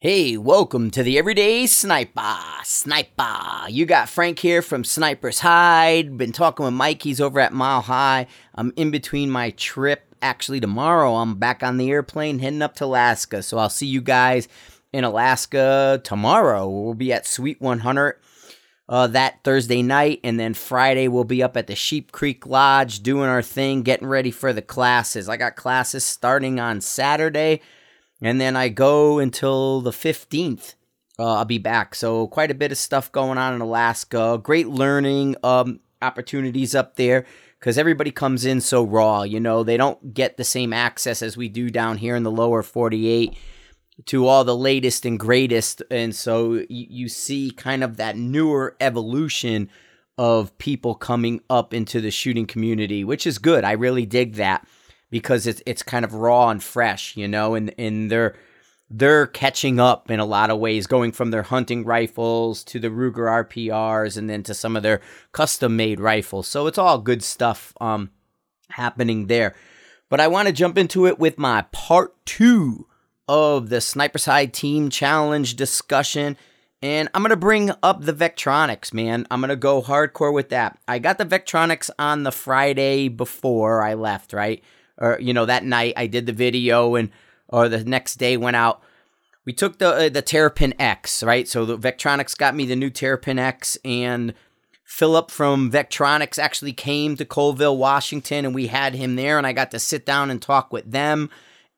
Hey, welcome to the Everyday Sniper. Sniper. You got Frank here from Sniper's Hide. Been talking with Mike. He's over at Mile High. I'm in between my trip. Actually, tomorrow I'm back on the airplane heading up to Alaska. So I'll see you guys in Alaska tomorrow. We'll be at Suite 100 uh, that Thursday night. And then Friday we'll be up at the Sheep Creek Lodge doing our thing, getting ready for the classes. I got classes starting on Saturday and then I go until the 15th. Uh, I'll be back. So quite a bit of stuff going on in Alaska. Great learning um, opportunities up there because everybody comes in so raw. You know, they don't get the same access as we do down here in the lower 48 to all the latest and greatest. And so you, you see kind of that newer evolution of people coming up into the shooting community, which is good. I really dig that because it's it's kind of raw and fresh, you know, and and they're they're catching up in a lot of ways, going from their hunting rifles to the Ruger RPRs and then to some of their custom made rifles. So it's all good stuff um, happening there. But I want to jump into it with my part two of the Sniper's Hide Team Challenge discussion. And I'm going to bring up the Vectronix, man. I'm going to go hardcore with that. I got the Vectronix on the Friday before I left, right? Or you know that night I did the video and or the next day went out. We took the uh, the Terrapin X, right? So the Vectronix got me the new Terrapin X and Philip from Vectronix actually came to Colville, Washington and we had him there and I got to sit down and talk with them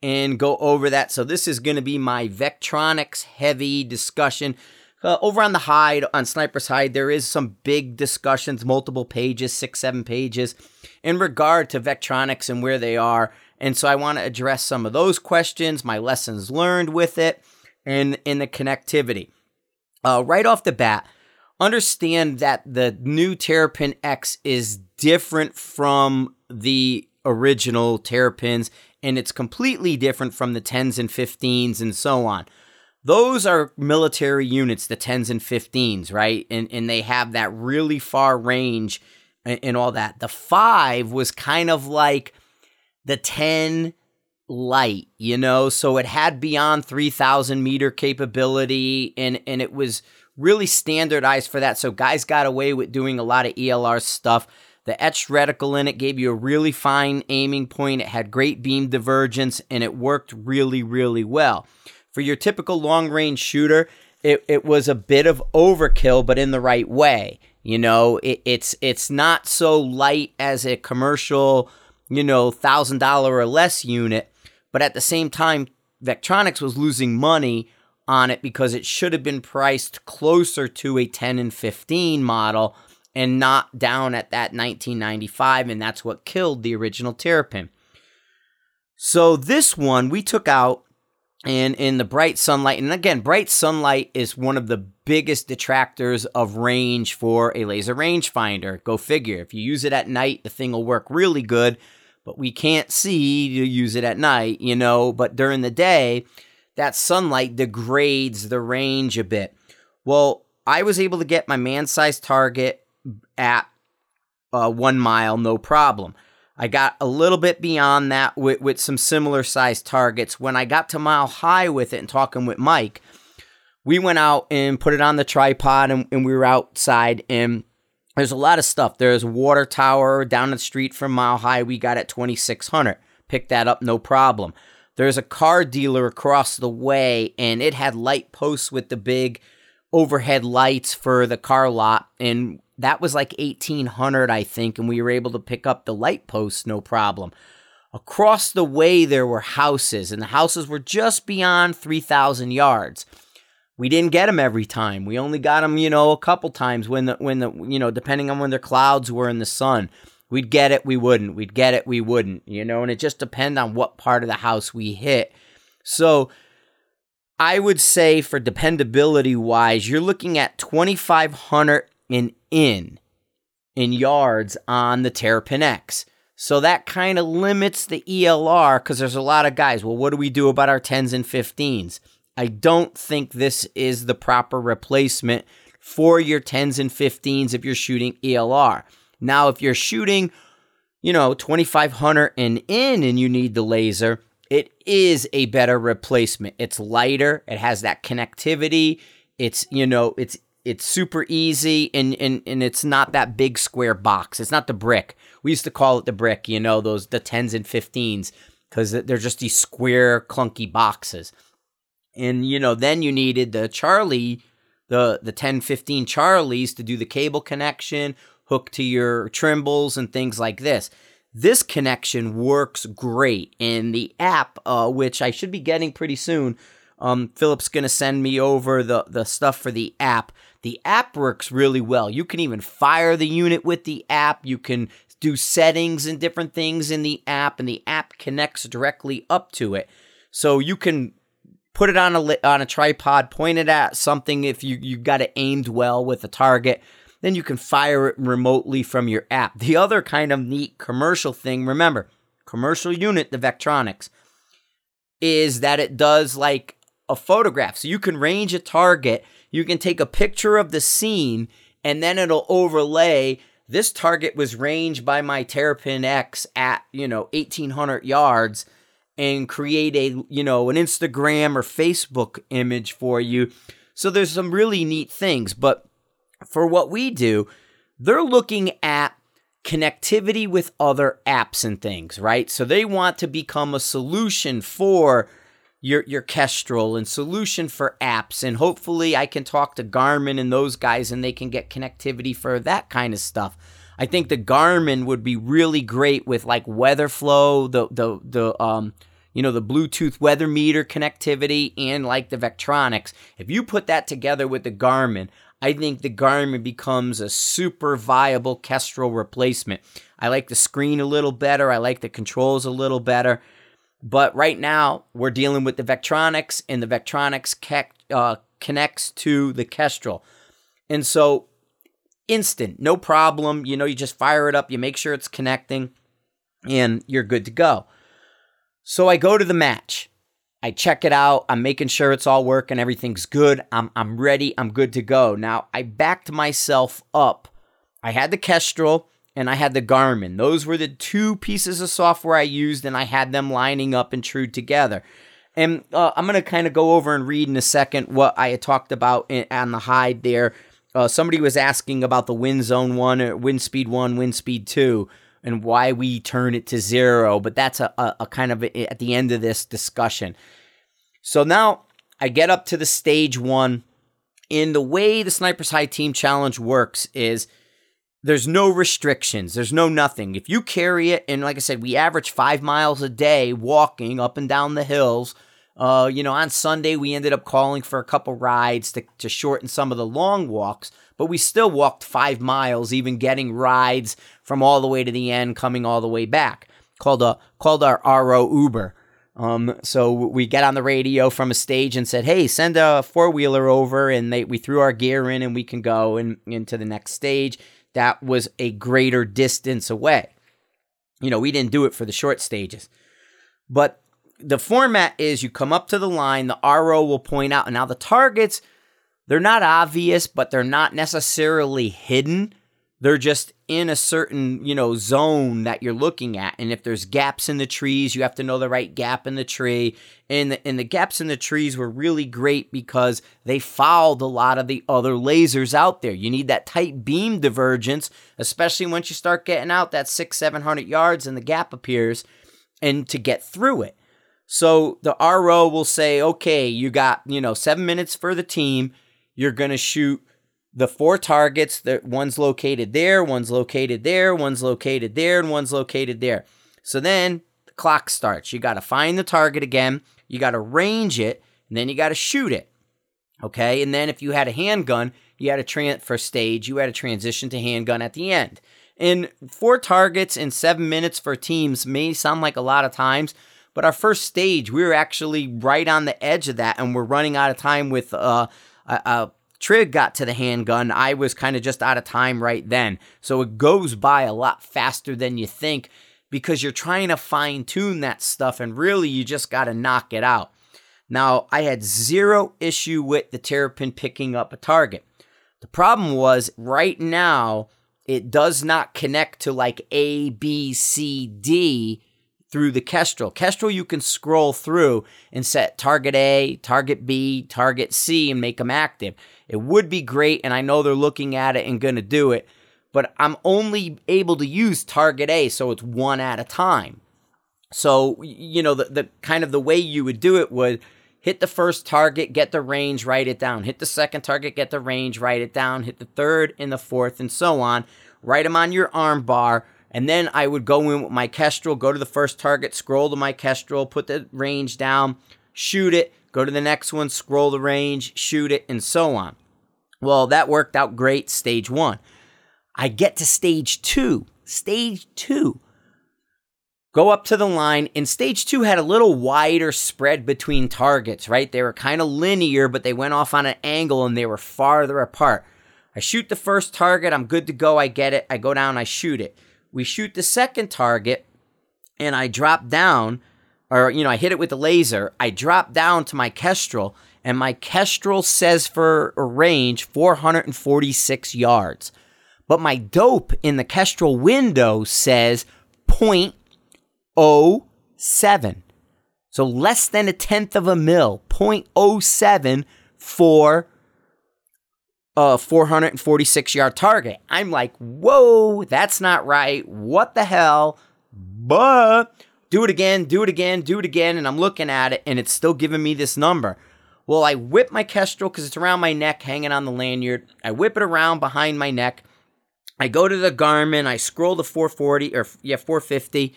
and go over that. So this is going to be my Vectronix heavy discussion. Uh, over on the hide on Sniper's Hide, there is some big discussions, multiple pages, six, seven pages, in regard to Vectronix and where they are. And so I want to address some of those questions, my lessons learned with it, and in the connectivity. Uh, right off the bat, understand that the new Terrapin X is different from the original Terrapins, and it's completely different from the 10s and 15s and so on those are military units, the 10s and 15s, right? And and they have that really far range and, and all that. The 5 was kind of like the 10 light, you know, so it had beyond 3000 meter capability and and it was really standardized for that. So guys got away with doing a lot of ELR stuff. The etched reticle in it gave you a really fine aiming point. It had great beam divergence and it worked really, really well for your typical long range shooter, it, it was a bit of overkill, but in the right way. You know, it, it's it's not so light as a commercial, you know, thousand dollar or less unit, but at the same time, Vectronix was losing money on it because it should have been priced closer to a 10 and 15 model and not down at that 1995, and that's what killed the original Terrapin. So this one we took out and in the bright sunlight and again bright sunlight is one of the biggest detractors of range for a laser rangefinder. Go figure. If you use it at night the thing will work really good but we can't see to use it at night you know? But during the day that sunlight degrades the range a bit. Well i was able to get my man sized target at uh, one mile no problem I got a little bit beyond that with, with some similar sized targets. When I got to mile high with it and talking with Mike, we went out and put it on the tripod and, and we were outside and there's a lot of stuff. There's a water tower down the street from Mile High. We got at 2600. Picked that up, no problem. There's a car dealer across the way, and it had light posts with the big overhead lights for the car lot. And that was like 1800 i think and we were able to pick up the light posts no problem. Across the way there were houses and the houses were just beyond 3000 yards. We didn't get them every time. We only got them you know a couple times when the when the you know depending on when the clouds were in the sun. We'd get it we wouldn't. We'd get it we wouldn't you know and it just depended on what part of the house we hit. So I would say for dependability wise, you're looking at 2,500 and in in yards on the Terrapin X. So that kind of limits the ELR because there's a lot of guys. Well, what do we do about our 10s and 15s? I don't think this is the proper replacement for your 10s and 15s if you're shooting ELR. Now, if you're shooting, you know, 2500 and in and you need the laser, it is a better replacement. It's lighter, it has that connectivity. It's, you know, it's it's super easy and, and and it's not that big square box. It's not the brick. We used to call it the brick, you know, those the 10s and 15s cuz they're just these square clunky boxes. And you know, then you needed the Charlie the the 10 15 Charlies to do the cable connection, hook to your Trimbles and things like this. This connection works great, and the app, uh, which I should be getting pretty soon, um, Philip's going to send me over the, the stuff for the app. The app works really well. You can even fire the unit with the app. You can do settings and different things in the app, and the app connects directly up to it. So you can put it on a on a tripod, point it at something if you you got it aimed well with a target. Then you can fire it remotely from your app. The other kind of neat commercial thing, remember, commercial unit, the Vectronix, is that it does like a photograph. So you can range a target, you can take a picture of the scene, and then it'll overlay this target was ranged by my Terrapin X at, you know, 1800 yards and create a, you know, an Instagram or Facebook image for you. So there's some really neat things, but for what we do, they're looking at connectivity with other apps and things, right? So they want to become a solution for your your Kestrel and solution for apps and hopefully I can talk to Garmin and those guys and they can get connectivity for that kind of stuff. I think the Garmin would be really great with like WeatherFlow, the the the um you know the Bluetooth weather meter connectivity and like the Vectronix. If you put that together with the Garmin, I think the Garmin becomes a super viable Kestrel replacement. I like the screen a little better. I like the controls a little better. But right now, we're dealing with the Vectronix, and the Vectronix ke- uh, connects to the Kestrel. And so, instant, no problem. You know, you just fire it up, you make sure it's connecting, and you're good to go. So I go to the match. I check it out. I'm making sure it's all working. Everything's good. I'm, I'm ready. I'm good to go. Now, I backed myself up. I had the Kestrel and I had the Garmin. Those were the two pieces of software I used, and I had them lining up and true together. And uh, I'm going to kind of go over and read in a second what I had talked about in, on the hide there. Uh, somebody was asking about the wind zone one, or wind speed one, wind speed two, and why we turn it to zero. But that's a, a, a kind of a, at the end of this discussion. So now I get up to the stage one. In the way the Sniper's Hide Team Challenge works is there's no restrictions. There's no nothing. If you carry it, and like I said, we average five miles a day walking up and down the hills. Uh, you know, on Sunday we ended up calling for a couple rides to, to shorten some of the long walks, but we still walked five miles, even getting rides from all the way to the end, coming all the way back. Called a called our RO Uber. Um, so we get on the radio from a stage and said, "Hey, send a four wheeler over," and they we threw our gear in and we can go and into the next stage. That was a greater distance away. You know, we didn't do it for the short stages, but the format is you come up to the line, the RO will point out, now the targets they're not obvious, but they're not necessarily hidden. They're just in a certain, you know, zone that you're looking at. And if there's gaps in the trees, you have to know the right gap in the tree. And the, and the gaps in the trees were really great because they fouled a lot of the other lasers out there. You need that tight beam divergence, especially once you start getting out that six, seven hundred yards and the gap appears, and to get through it. So the RO will say, okay, you got, you know, seven minutes for the team. You're to shoot the four targets that one's located there, one's located there, one's located there, and one's located there. So then the clock starts. You got to find the target again, you got to range it, and then you got to shoot it. Okay, and then if you had a handgun, you had a transfer stage, you had a transition to handgun at the end. And four targets in seven minutes for teams may sound like a lot of times, but our first stage, we were actually right on the edge of that, and we're running out of time with uh, a, a Trig got to the handgun. I was kind of just out of time right then. So it goes by a lot faster than you think because you're trying to fine tune that stuff and really you just got to knock it out. Now, I had zero issue with the Terrapin picking up a target. The problem was right now, it does not connect to like A, B, C, D through the Kestrel. Kestrel you can scroll through and set target A, target B, target C and make them active. It would be great, and I know they're looking at it and going to do it, but I'm only able to use target A, so it's one at a time. So, you know, the, the kind of the way you would do it would hit the first target, get the range, write it down. Hit the second target, get the range, write it down. Hit the third and the fourth, and so on. Write them on your arm bar. And then I would go in with my Kestrel, go to the first target, scroll to my Kestrel, put the range down, shoot it, go to the next one, scroll the range, shoot it, and so on. Well, that worked out great, stage one. I get to stage two. Stage two go up to the line. And stage two had a little wider spread between targets, right? They were kind of linear, but they went off on an angle and they were farther apart. I shoot the first target. I'm good to go. I get it. I go down. I shoot it. We shoot the second target and I drop down, or, you know, I hit it with the laser. I drop down to my Kestrel and my Kestrel says for a range 446 yards. But my dope in the Kestrel window says point 0.07. So less than a tenth of a mil, 0.07 for a 446 yard target. I'm like, whoa, that's not right. What the hell? But do it again, do it again, do it again. And I'm looking at it and it's still giving me this number. Well, I whip my Kestrel because it's around my neck, hanging on the lanyard. I whip it around behind my neck. I go to the Garmin. I scroll to 440 or yeah, 450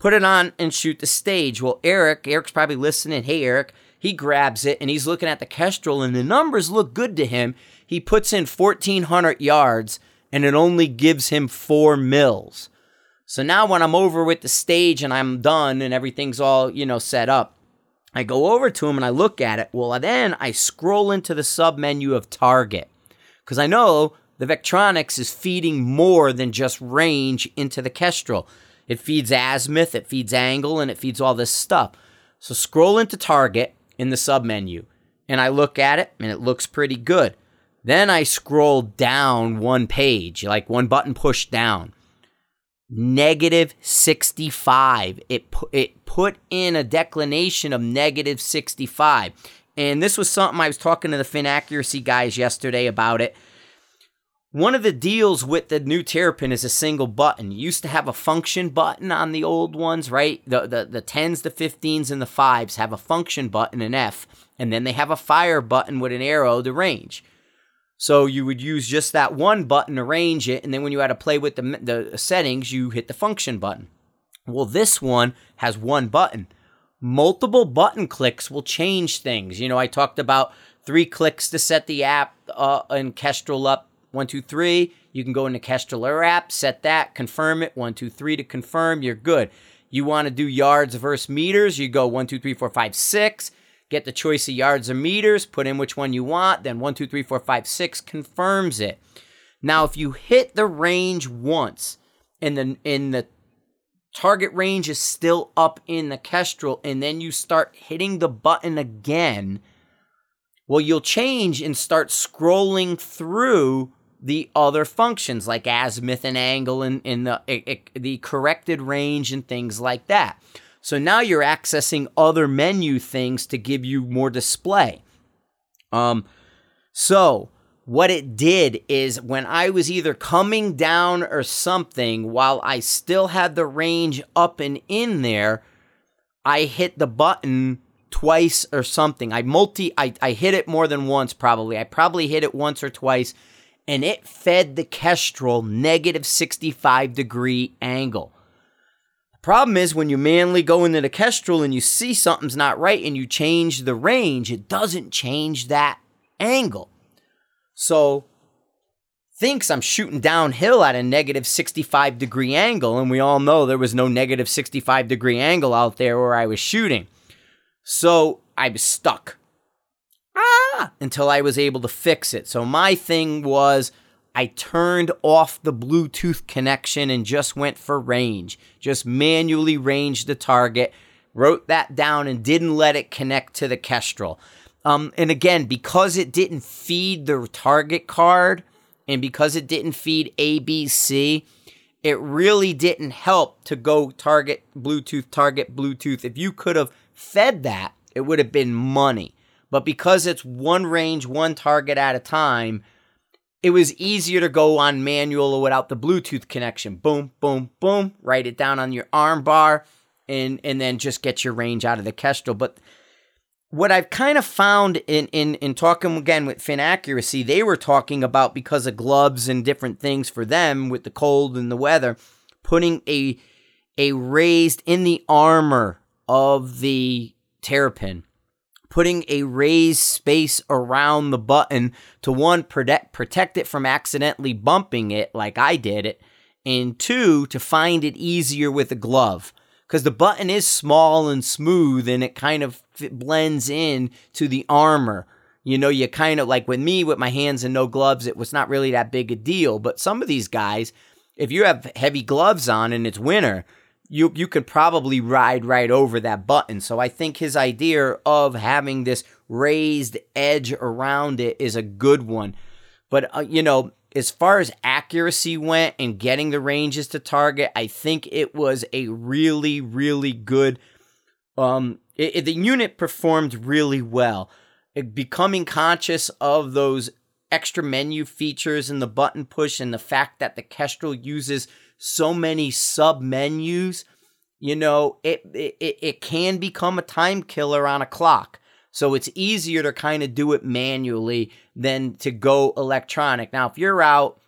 put it on and shoot the stage. Well, Eric, Eric's probably listening. Hey, Eric, he grabs it and he's looking at the Kestrel and the numbers look good to him. He puts in 1,400 yards and it only gives him four mils. So now when I'm over with the stage and I'm done and everything's all, you know, set up, I go over to him and I look at it. Well, then I scroll into the sub menu of target because I know the Vectronix is feeding more than just range into the Kestrel. It feeds azimuth, it feeds angle, and it feeds all this stuff. So scroll into target in the sub menu, and I look at it, and it looks pretty good. Then I scroll down one page, like one button pushed down. Negative 65. It, pu- it put in a declination of negative 65. And this was something I was talking to the fin accuracy guys yesterday about it. One of the deals with the new Terrapin is a single button. You used to have a function button on the old ones, right? The, the the 10s, the 15s, and the 5s have a function button, an F, and then they have a fire button with an arrow to range. So you would use just that one button to range it, and then when you had to play with the, the settings, you hit the function button. Well, this one has one button. Multiple button clicks will change things. You know, I talked about three clicks to set the app uh, and Kestrel up one, two, three. You can go into Kestrel app, set that, confirm it. One, two, three to confirm. You're good. You want to do yards versus meters. You go one, two, three, four, five, six. Get the choice of yards or meters. Put in which one you want. Then one, two, three, four, five, six confirms it. Now, if you hit the range once, and the in the target range is still up in the Kestrel, and then you start hitting the button again, well, you'll change and start scrolling through the other functions like azimuth and angle and, and the, the corrected range and things like that. So now you're accessing other menu things to give you more display. Um, so what it did is when I was either coming down or something while I still had the range up and in there, I hit the button twice or something. I multi I, I hit it more than once probably. I probably hit it once or twice and it fed the Kestrel negative 65 degree angle. Problem is when you manually go into the Kestrel and you see something's not right and you change the range, it doesn't change that angle. So thinks I'm shooting downhill at a negative 65 degree angle, and we all know there was no negative 65 degree angle out there where I was shooting. So I was stuck ah, until I was able to fix it. So my thing was I turned off the Bluetooth connection and just went for range. Just manually ranged the target, wrote that down, and didn't let it connect to the Kestrel. Um, and again, because it didn't feed the target card and because it didn't feed ABC, it really didn't help to go target Bluetooth, target Bluetooth. If you could have fed that, it would have been money. But because it's one range, one target at a time, it was easier to go on manual without the Bluetooth connection. Boom, boom, boom. Write it down on your arm bar and and then just get your range out of the Kestrel. But what I've kind of found in, in, in talking again with Fin Accuracy, they were talking about because of gloves and different things for them with the cold and the weather, putting a a raised in the armor of the Terrapin, putting a raised space around the button to one protect protect it from accidentally bumping it like I did it, and two to find it easier with a glove because the button is small and smooth and it kind of blends in to the armor. You know, you kind of like with me with my hands and no gloves, it was not really that big a deal. But some of these guys, if you have heavy gloves on and it's winter, you you could probably ride right over that button. So I think his idea of having this raised edge around it is a good one. But uh, you know, as far as accuracy went and getting the ranges to target, I think it was a really, really good. Um, it, it, the unit performed really well. It, becoming conscious of those extra menu features and the button push and the fact that the Kestrel uses so many sub menus, you know, it, it it can become a time killer on a clock. So it's easier to kind of do it manually than to go electronic. Now, if you're out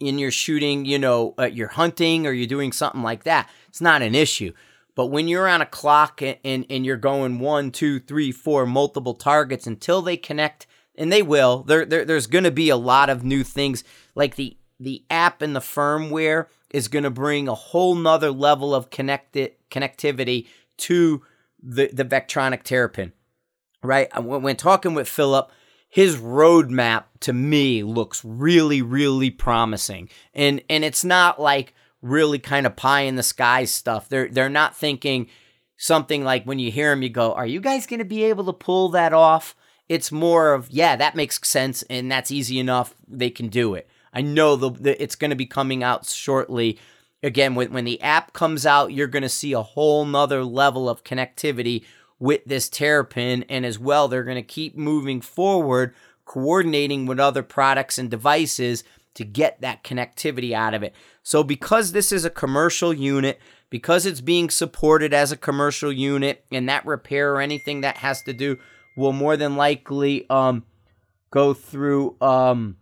and you're shooting, you know, uh, you're hunting or you're doing something like that, it's not an issue. But when you're on a clock and, and, you're going one, two, three, four, multiple targets until they connect, and they will, there, there there's going to be a lot of new things like the the app and the firmware is going to bring a whole nother level of connected connectivity to the the Vectronic Terrapin right? When talking with Philip, his roadmap to me looks really, really promising. And and it's not like really kind of pie in the sky stuff. They're they're not thinking something like when you hear him, you go, "Are you guys going to be able to pull that off?" It's more of, "Yeah, that makes sense, and that's easy enough. They can do it." I know the, the it's going to be coming out shortly. Again, when when the app comes out, you're going to see a whole nother level of connectivity with this terrapin. And as well, they're going to keep moving forward, coordinating with other products and devices to get that connectivity out of it. So, because this is a commercial unit, because it's being supported as a commercial unit, and that repair or anything that has to do will more than likely um, go through, um,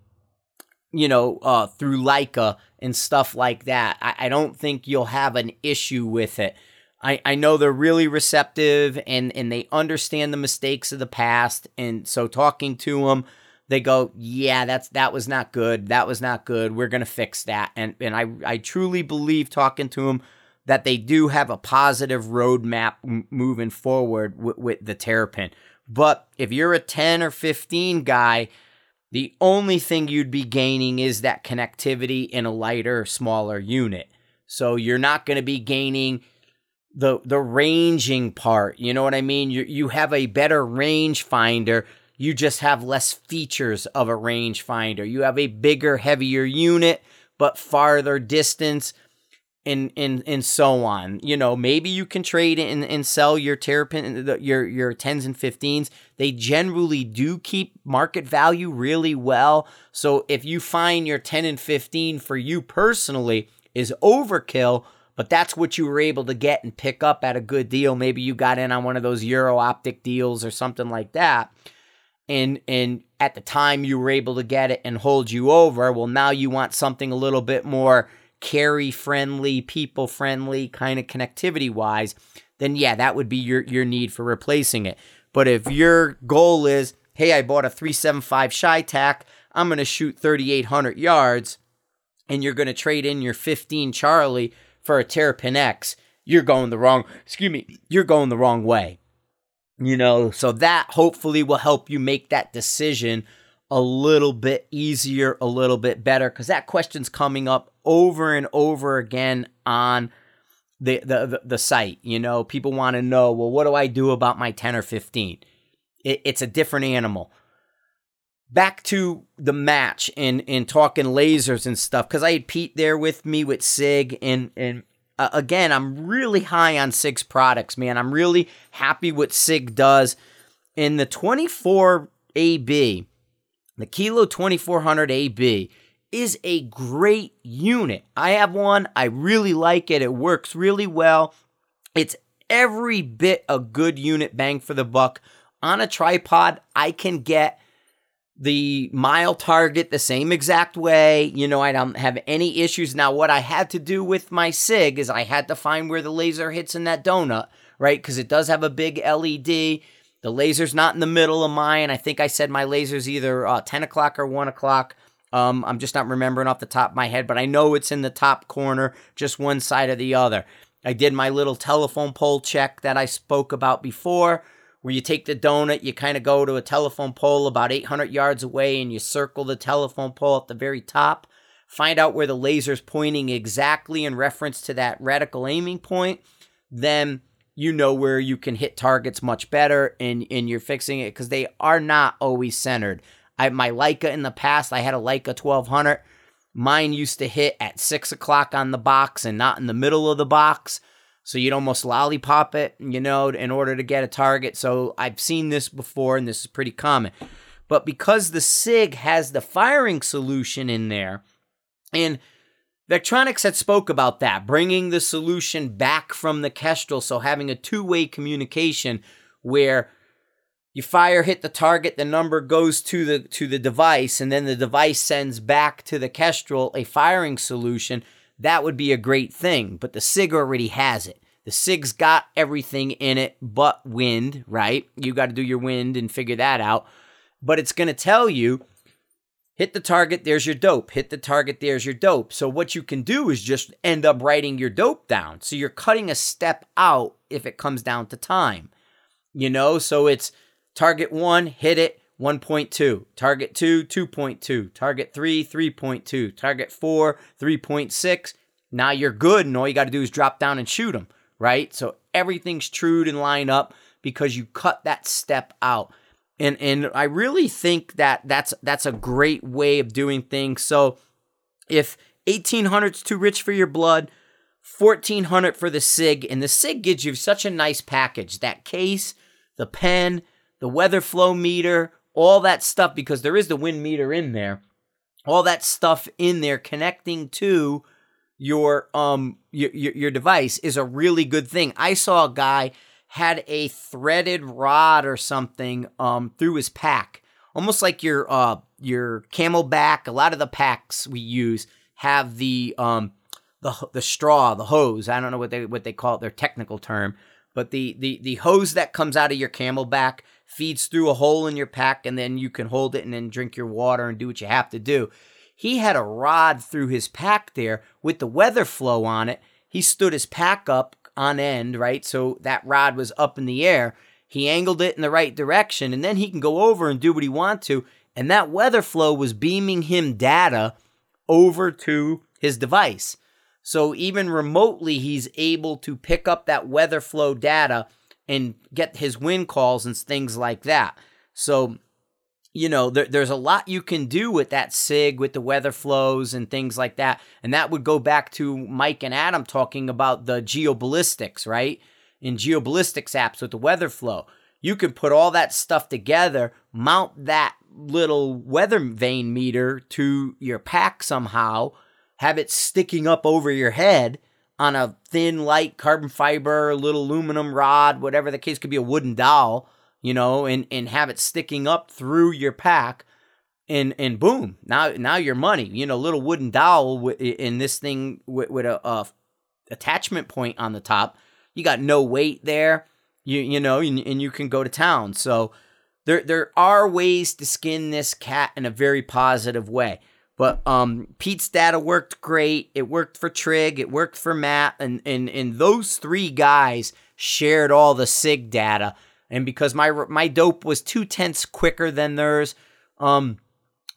you know, uh, through Leica and stuff like that. I, I don't think you'll have an issue with it. I, I know they're really receptive and, and they understand the mistakes of the past. And so talking to them, they go, yeah, that's that was not good. That was not good. We're gonna fix that. And and I I truly believe talking to them that they do have a positive roadmap m- moving forward with, with the Terrapin. But if you're a 10 or 15 guy, the only thing you'd be gaining is that connectivity in a lighter, smaller unit. So you're not going to be gaining the the ranging part. You know what I mean? You you have a better range finder. You just have less features of a range finder. You have a bigger, heavier unit, but farther distance, and and and so on. You know, maybe you can trade and, and sell your terrapin, your your tens and fifteens. They generally do keep market value really well. So if you find your ten and fifteen for you personally is overkill but that's what you were able to get and pick up at a good deal. Maybe you got in on one of those EuroOptic deals or something like that. And and at the time you were able to get it and hold you over. Well, now you want something a little bit more carry friendly, people friendly kind of connectivity wise, then yeah, that would be your your need for replacing it. But if your goal is, hey, I bought a 375 CheyTac, I'm going to shoot 3800 yards and you're going to trade in your 15 Charlie for a Terrapin X, you're going the wrong, excuse me, you're going the wrong way. You know, so that hopefully will help you make that decision a little bit easier, a little bit better, because that question's coming up over and over again on the, the, the, the site. You know, people want to know, well, what do I do about my 10 or 15? It, it's a different animal. back to the match and and talking lasers and stuff because I had Pete there with me with Sig and and uh, again I'm really high on Sig's products, man. I'm really happy what Sig does in the 24 AB, the Kilo 2400 AB is a great unit. I have one. I really like it. It works really well. It's every bit a good unit bang for the buck. On a tripod, I can get the mile target the same exact way. You know, I don't have any issues. Now, what I had to do with my SIG is I had to find where the laser hits in that donut, right? Because it does have a big LED. The laser's not in the middle of mine. I think I said my laser's either uh, 10 o'clock or 1 o'clock. Um, I'm just not remembering off the top of my head, but I know it's in the top corner, just one side or the other. I did my little telephone pole check that I spoke about before, where you take the donut, you kind of go to a telephone pole about 800 yards away, and you circle the telephone pole at the very top. Find out where the laser's pointing exactly in reference to that reticle aiming point. Then you know where you can hit targets much better and, and you're fixing it because they are not always centered. I my Leica in the past, I had a Leica 1200. Mine used to hit at six o'clock on the box and not in the middle of the box. So you'd almost lollipop it, you know, in order to get a target. So I've seen this before and this is pretty common. But because the SIG has the firing solution in there, and Vectronix had spoke about that, bringing the solution back from the Kestrel, so having a two-way communication where you fire hit the target the number goes to the to the device and then the device sends back to the kestrel a firing solution that would be a great thing. But the sig already has it. The sig's got everything in it but wind right? You got to do your wind and figure that out. But it's going to tell you hit the target there's your dope hit the target there's your dope so what you can do is just end up writing your dope down so you're cutting a step out if it comes down to time you know so it's Target 1, hit it, 1.2. Target 2, 2.2. Target 3, 3.2. Target 4, 3.6. Now you're good, and all you got to do is drop down and shoot them, right? So everything's trued and lined up because you cut that step out. And and I really think that that's that's a great way of doing things. So if 1800 is too rich for your blood, 1400 for the SIG, and the SIG gives you such a nice package. That case, the pen, the weather flow meter, all that stuff, because there is the wind meter in there, all that stuff in there connecting to your um your, your device is a really good thing. I saw a guy had a threaded rod or something um through his pack, almost like your uh your CamelBak. A lot of the packs we use have the um the the straw, the hose. I don't know what they what they call it, their technical term, but the the the hose that comes out of your CamelBak feeds through a hole in your pack, and then you can hold it and then drink your water and do what you have to do. He had a rod through his pack there with the weather flow on it. He stood his pack up on end, right? So that rod was up in the air. He angled it in the right direction, and then he can go over and do what he wants to. And that weather flow was beaming him data over to his device. So even remotely, he's able to pick up that weather flow data and get his wind calls and things like that. So, you know, there, there's a lot you can do with that SIG, with the weather flows and things like that. And that would go back to Mike and Adam talking about the geoballistics, right? In geoballistics apps with the weather flow. You can put all that stuff together, mount that little weather vane meter to your pack somehow, have it sticking up over your head, on a thin, light carbon fiber, little aluminum rod, whatever the case could be, a wooden dowel, you know, and, and have it sticking up through your pack. And, and boom, now now your money, you know, little wooden dowel in this thing with, with a, a attachment point on the top. You got no weight there, you you know, and, and you can go to town. So there there are ways to skin this cat in a very positive way. But um, Pete's data worked great. It worked for Trig. It worked for Matt, and and and those three guys shared all the sig data. And because my my dope was two tenths quicker than theirs, um,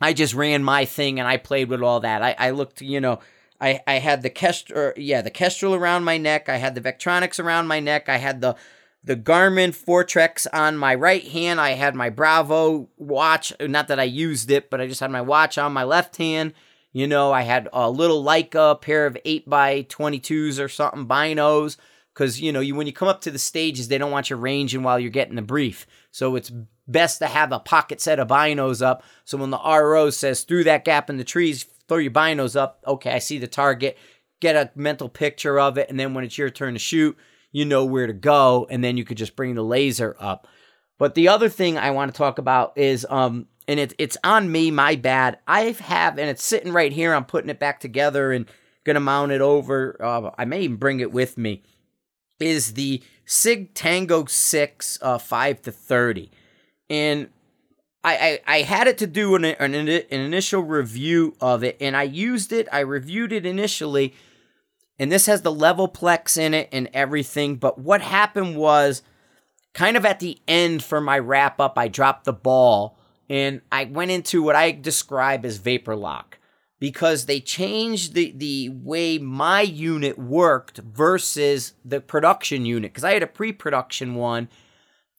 I just ran my thing and I played with all that. I, I looked, you know, I, I had the Kestrel, yeah, the Kestrel around my neck. I had the Vectronix around my neck. I had the the Garmin Foretrex on my right hand. I had my Bravo watch. Not that I used it, but I just had my watch on my left hand. You know, I had a little Leica pair of 8 by 22s or something, binos. Because, you know, you when you come up to the stages, they don't want you ranging while you're getting the brief. So it's best to have a pocket set of binos up. So when the RO says through that gap in the trees, throw your binos up. Okay, I see the target. Get a mental picture of it. And then when it's your turn to shoot, you know where to go, and then you could just bring the laser up. But the other thing I want to talk about is, um, and it, it's on me, my bad. I have, and it's sitting right here. I'm putting it back together and gonna mount it over. Uh, I may even bring it with me. Is the Sig Tango Six uh, five to thirty, and I, I, I had it to do an, an, an initial review of it, and I used it. I reviewed it initially and this has the LevelPlex in it and everything. But what happened was kind of at the end for my wrap up, I dropped the ball and I went into what I describe as vapor lock because they changed the, the way my unit worked versus the production unit. Because I had a pre production one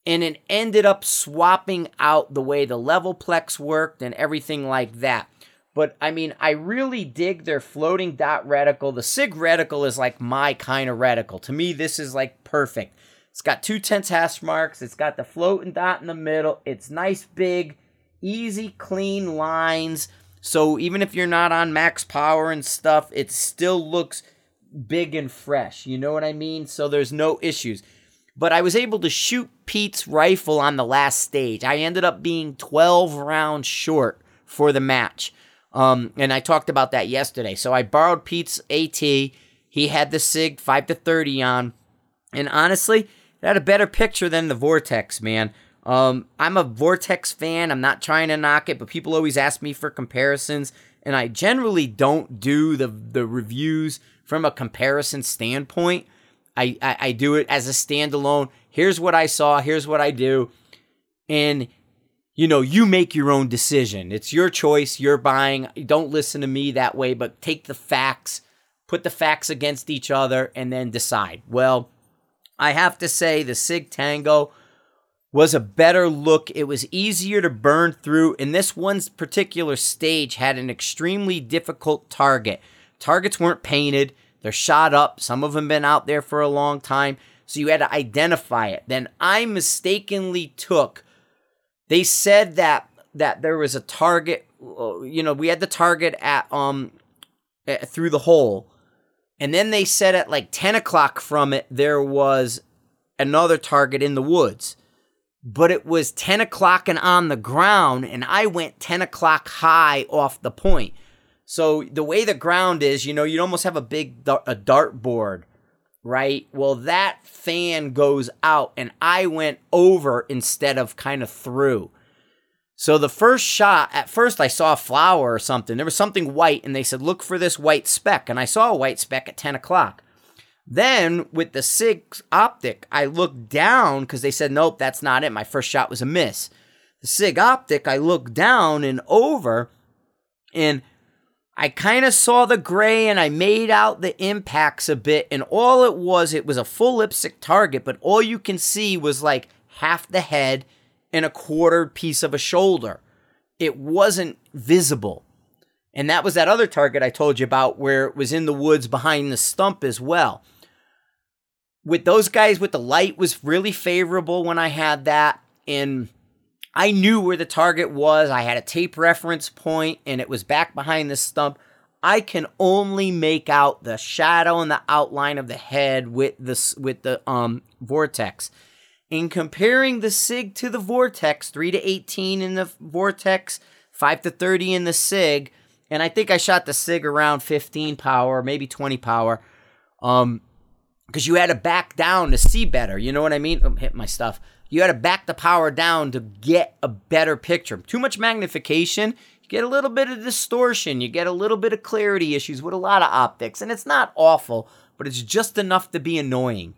and it ended up swapping out the way the LevelPlex worked and everything like that. But I mean, I really dig their floating dot reticle. The SIG reticle is like my kind of reticle. To me, this is like perfect. It's got two tenths hash marks. It's got the floating dot in the middle. It's nice, big, easy, clean lines. So even if you're not on max power and stuff, it still looks big and fresh. You know what I mean? So there's no issues. But I was able to shoot Pete's rifle on the last stage. I ended up being 12 rounds short for the match. Um, and I talked about that yesterday. So I borrowed Pete's AT. He had the SIG 5 to 30 on. And honestly, it had a better picture than the Vortex, man. Um, I'm a Vortex fan. I'm not trying to knock it, but people always ask me for comparisons. And I generally don't do the, the reviews from a comparison standpoint. I, I, I do it as a standalone. Here's what I saw. Here's what I do. And you know, you make your own decision. It's your choice. You're buying. Don't listen to me that way, but take the facts, put the facts against each other, and then decide. Well, I have to say the Sig Tango was a better look. It was easier to burn through, and this one particular stage had an extremely difficult target. Targets weren't painted, they're shot up. Some of them been out there for a long time, so you had to identify it. Then I mistakenly took they said that that there was a target. You know, we had the target at um at, through the hole, and then they said at like ten o'clock from it there was another target in the woods, but it was ten o'clock and on the ground, and I went ten o'clock high off the point. So the way the ground is, you know, you'd almost have a big a dart board right? Well, that fan goes out, and I went over instead of kind of through. So the first shot, at first I saw a flower or something. There was something white, and they said, look for this white speck. And I saw a white speck at 10 o'clock. Then with the SIG optic, I looked down because they said, nope, that's not it. My first shot was a miss. The SIG optic, I looked down and over, and I kind of saw the gray and I made out the impacts a bit. And all it was, it was a full IPSC target, but all you can see was like half the head and a quarter piece of a shoulder. It wasn't visible. And that was that other target I told you about where it was in the woods behind the stump as well. With those guys with the light was really favorable when I had that. And I knew where the target was. I had a tape reference point and it was back behind the stump. I can only make out the shadow and the outline of the head with the with the um vortex. In comparing the SIG to the vortex, 3 to 18 in the vortex, 5 to 30 in the SIG, and I think I shot the SIG around 15 power, maybe 20 power. Um because you had to back down to see better. You know what I mean? Oh, hit my stuff you had to back the power down to get a better picture. Too much magnification, you get a little bit of distortion, you get a little bit of clarity issues with a lot of optics, and it's not awful, but it's just enough to be annoying.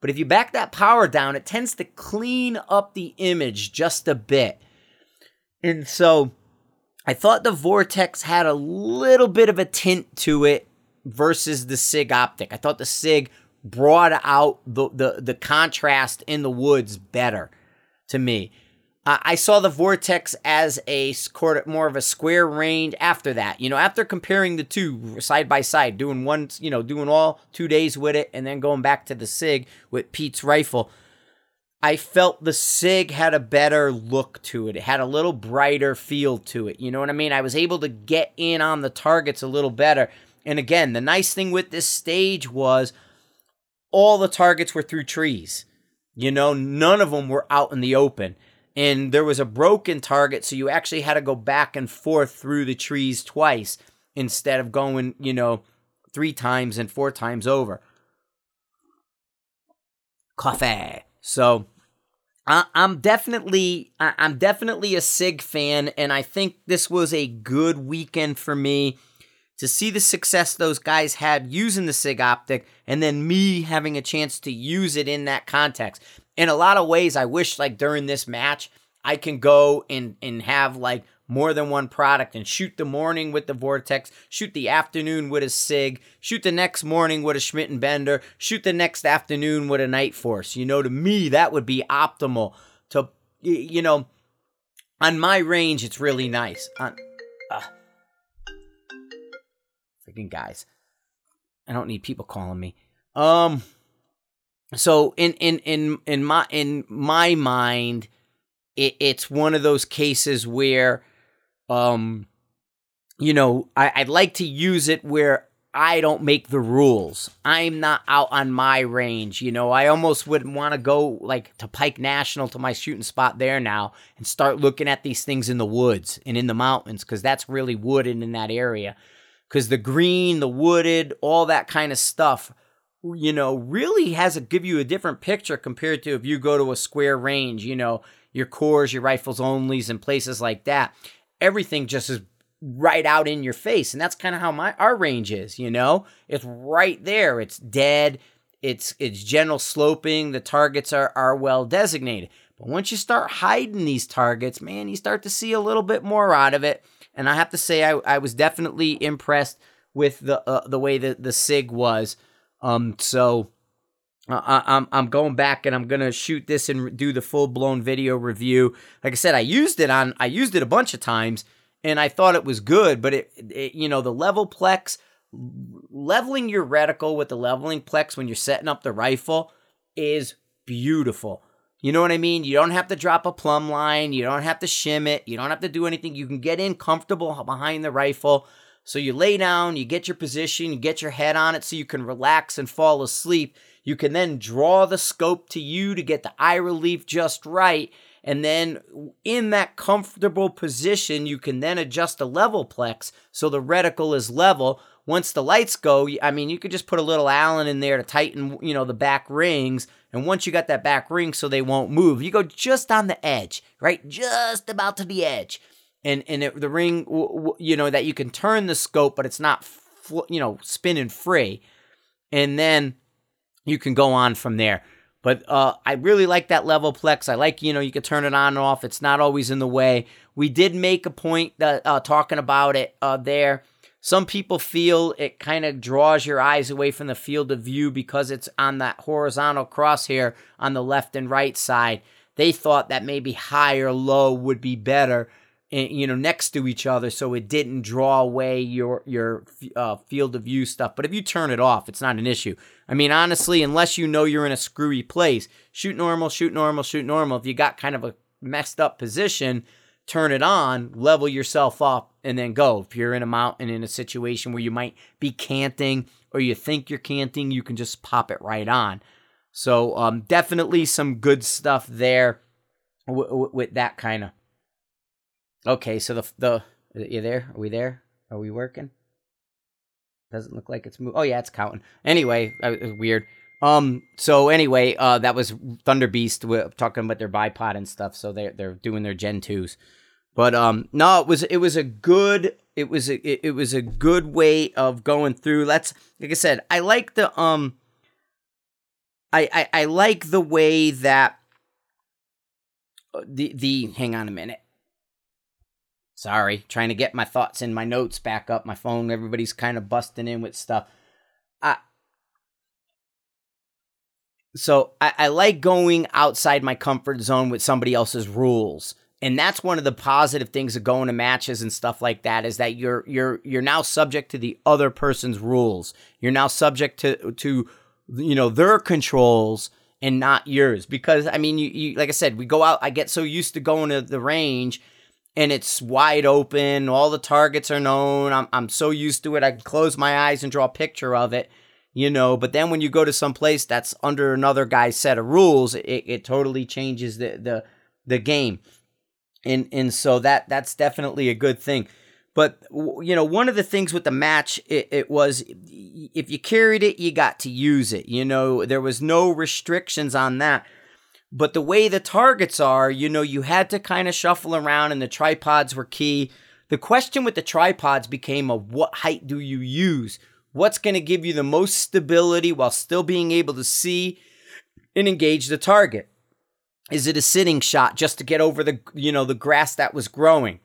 But if you back that power down, it tends to clean up the image just a bit. And so I thought the Vortex had a little bit of a tint to it versus the SIG optic. I thought the SIG brought out the the, the contrast in the woods better to me. Uh, I saw the Vortex as a more of a square range after that. You know, after comparing the two side by side, doing one, you know, doing all two days with it, and then going back to the Sig with Pete's rifle. I felt the SIG had a better look to it. It had a little brighter feel to it. You know what I mean? I was able to get in on the targets a little better. And again, the nice thing with this stage was all the targets were through trees. You know, none of them were out in the open. And there was a broken target, so you actually had to go back and forth through the trees twice instead of going, you know, three times and four times over. Coffee. So I, am definitely I, I'm definitely a Sig fan, and I think this was a good weekend for me to see the success those guys had using the SIG optic and then me having a chance to use it in that context. In a lot of ways, I wish like during this match, I can go and, and have like more than one product and shoot the morning with the Vortex, shoot the afternoon with a SIG, shoot the next morning with a Schmidt and Bender, shoot the next afternoon with a Nightforce. You know, to me, that would be optimal to, you know, on my range, it's really nice. Freaking guys. I don't need people calling me. Um so in in in in my in my mind it, it's one of those cases where um you know I, i'd like to use it where i don't make the rules i'm not out on my range you know i almost would want to go like to pike national to my shooting spot there now and start looking at these things in the woods and in the mountains because that's really wooded in that area because the green, the wooded, all that kind of stuff, you know, really has to give you a different picture compared to if you go to a square range, you know, your cores, your rifles onlys, and places like that. Everything just is right out in your face, and that's kind of how my our range is. You know, it's right there. It's dead. It's it's gentle sloping. The targets are are well designated. But once you start hiding these targets, man, you start to see a little bit more out of it and I have to say I, I was definitely impressed with the uh, the way that the Sig was. Um, so I, I'm I'm going back and I'm gonna shoot this and do the full blown video review. Like I said, I used it on I used it a bunch of times and I thought it was good, but it, it you know the LevelPlex leveling your reticle with the leveling plex when you're setting up the rifle is beautiful. You know what I mean? You don't have to drop a plumb line. You don't have to shim it. You don't have to do anything. You can get in comfortable behind the rifle. So you lay down, you get your position, you get your head on it so you can relax and fall asleep. You can then draw the scope to you to get the eye relief just right. And then in that comfortable position, you can then adjust the LevelPlex so the reticle is level. Once the lights go, I mean, you could just put a little Allen in there to tighten, you know, the back rings and once you got that back ring so they won't move, you go just on the edge, right? Just about to the edge. And and it, the ring, you know, that you can turn the scope, but it's not, you know, spinning free. And then you can go on from there. But uh, I really like that LevelPlex. I like, you know, you can turn it on and off. It's not always in the way. We did make a point that uh, talking about it uh, there some people feel it kind of draws your eyes away from the field of view because it's on that horizontal crosshair on the left and right side. They thought that maybe high or low would be better, eh, you know, next to each other, so it didn't draw away your your uh, field of view stuff. But if you turn it off, it's not an issue. I mean, honestly, unless you know you're in a screwy place, shoot normal, shoot normal, shoot normal. If you got kind of a messed up position, turn it on, level yourself up, and then go. If you're in a mountain in a situation where you might be canting or you think you're canting, you can just pop it right on. So um, definitely some good stuff there with that kind of. Okay, so the the you there? Are we there? Are we working? Doesn't look like it's moving. Oh yeah, it's counting. Anyway, was weird. Um. So anyway, uh, that was Thunder Beast talking about their bipod and stuff. So they they're doing their Gen twos. But um, no, it was it was a good it was a it, it was a good way of going through. Let's like I said, I like the um, I I, I like the way that uh, the the hang on a minute. Sorry, trying to get my thoughts in my notes back up. My phone, everybody's kind of busting in with stuff. I so I, I like going outside my comfort zone with somebody else's rules and that's one of the positive things of going to matches and stuff like that is that you're you're you're now subject to the other person's rules. You're now subject to to you know their controls and not yours. Because i mean you, you like i said we go out i get so used to going to the range and it's wide open all the targets are known. I'm, I'm so used to it i can close my eyes and draw a picture of it you know but then when you go to some place that's under another guy's set of rules it, it totally changes the the the game and and so that that's definitely a good thing. But you know one of the things with the match it, it, was if you carried it you got to use it you know? There was no restrictions on that. But the way the targets are you know you had to kind of shuffle around and the tripods were key. The question with the tripods became of what height do you use? What's going to give you the most stability while still being able to see and engage the target is it a sitting shot just to get over the you know the grass that was growing?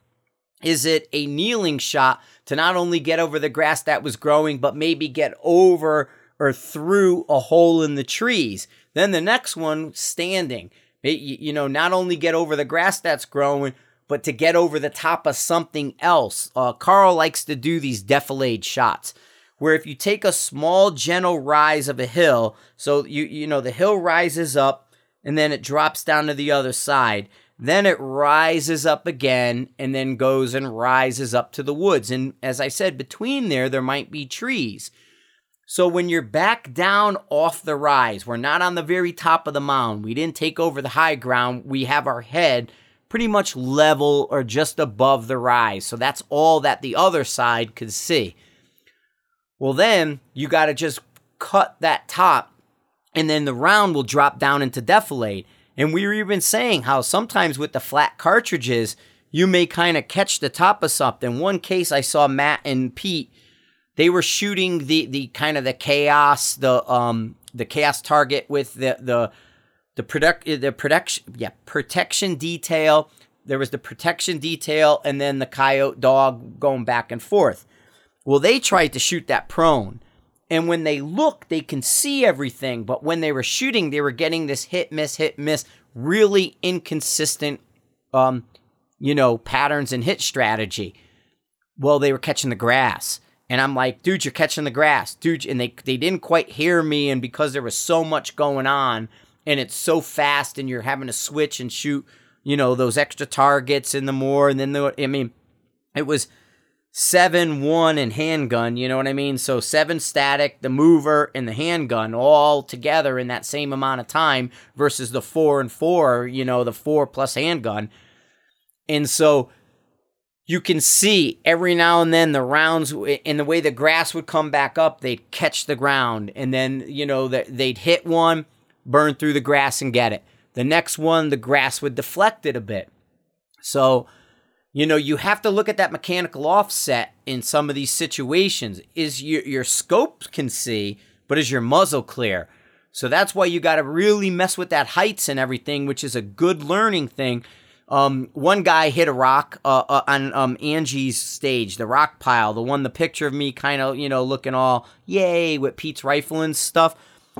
Is it a kneeling shot to not only get over the grass that was growing but maybe get over or through a hole in the trees? Then the next one standing. you know, not only get over the grass that's growing, but to get over the top of something else. Uh, Carl likes to do these defilade shots where if you take a small gentle rise of a hill, so you you know the hill rises up and then it drops down to the other side. Then it rises up again and then goes and rises up to the woods. And as I said, between there, there might be trees. So when you're back down off the rise, we're not on the very top of the mound. We didn't take over the high ground. We have our head pretty much level or just above the rise. So that's all that the other side could see. Well, then you got to just cut that top and then the round will drop down into defilade. And we were even saying how sometimes with the flat cartridges, you may kind of catch the top of something. One case I saw Matt and Pete, they were shooting the the kind of the chaos, the um the chaos target with the the the product the protection yeah protection detail. There was the protection detail and then the coyote dog going back and forth. Well, they tried to shoot that prone. And when they look, they can see everything. But when they were shooting, they were getting this hit, miss, hit, miss, really inconsistent, um, you know, patterns and hit strategy. Well, they were catching the grass. And I'm like, dude, you're catching the grass, dude. And they, they didn't quite hear me. And because there was so much going on and it's so fast and you're having to switch and shoot, you know, those extra targets in the more. And then, the, I mean, it was seven, one, and handgun. You know what I mean? So seven static, the mover, and the handgun all together in that same amount of time versus the four and four, you know, the four plus handgun. And so you can see every now and then the rounds in the way the grass would come back up, they'd catch the ground. And then, you know, that they'd hit one, burn through the grass and get it. The next one, the grass would deflect it a bit. So, you know, you have to look at that mechanical offset in some of these situations. Is your your scope can see, but is your muzzle clear? So that's why you got to really mess with that heights and everything, which is a good learning thing. Um, one guy hit a rock uh, uh, on um, Angie's stage, the rock pile, the one, the picture of me kind of, you know, looking all yay with Pete's rifle and stuff.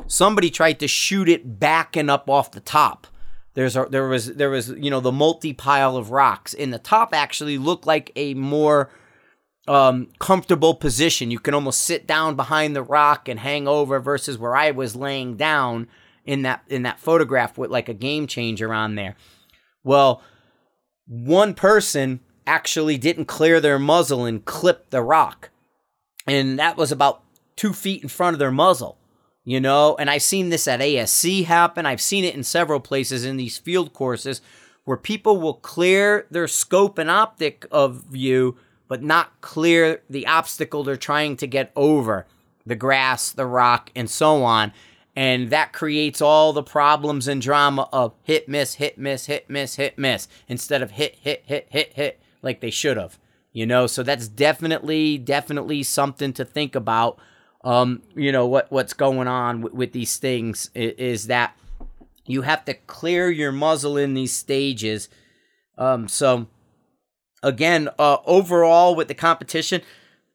Somebody tried to shoot it back and up off the top. There's a, there was there was you know the multi pile of rocks, and the top actually looked like a more um, comfortable position. You can almost sit down behind the rock and hang over, versus where I was laying down in that in that photograph with like a game changer on there. Well, one person actually didn't clear their muzzle and clip the rock, and that was about two feet in front of their muzzle you know, and I've seen this at ASC happen. I've seen it in several places in these field courses where people will clear their scope and optic of view, but not clear the obstacle they're trying to get over the grass, the rock, and so on. And that creates all the problems and drama of hit, miss, hit, miss, hit, miss, hit, miss, instead of hit, hit, hit, hit, hit, like they should have. You know, so that's definitely, definitely something to think about um, you know what what's going on with, with these things is, is, that you have to clear your muzzle in these stages. Um, so again, uh, overall with the competition,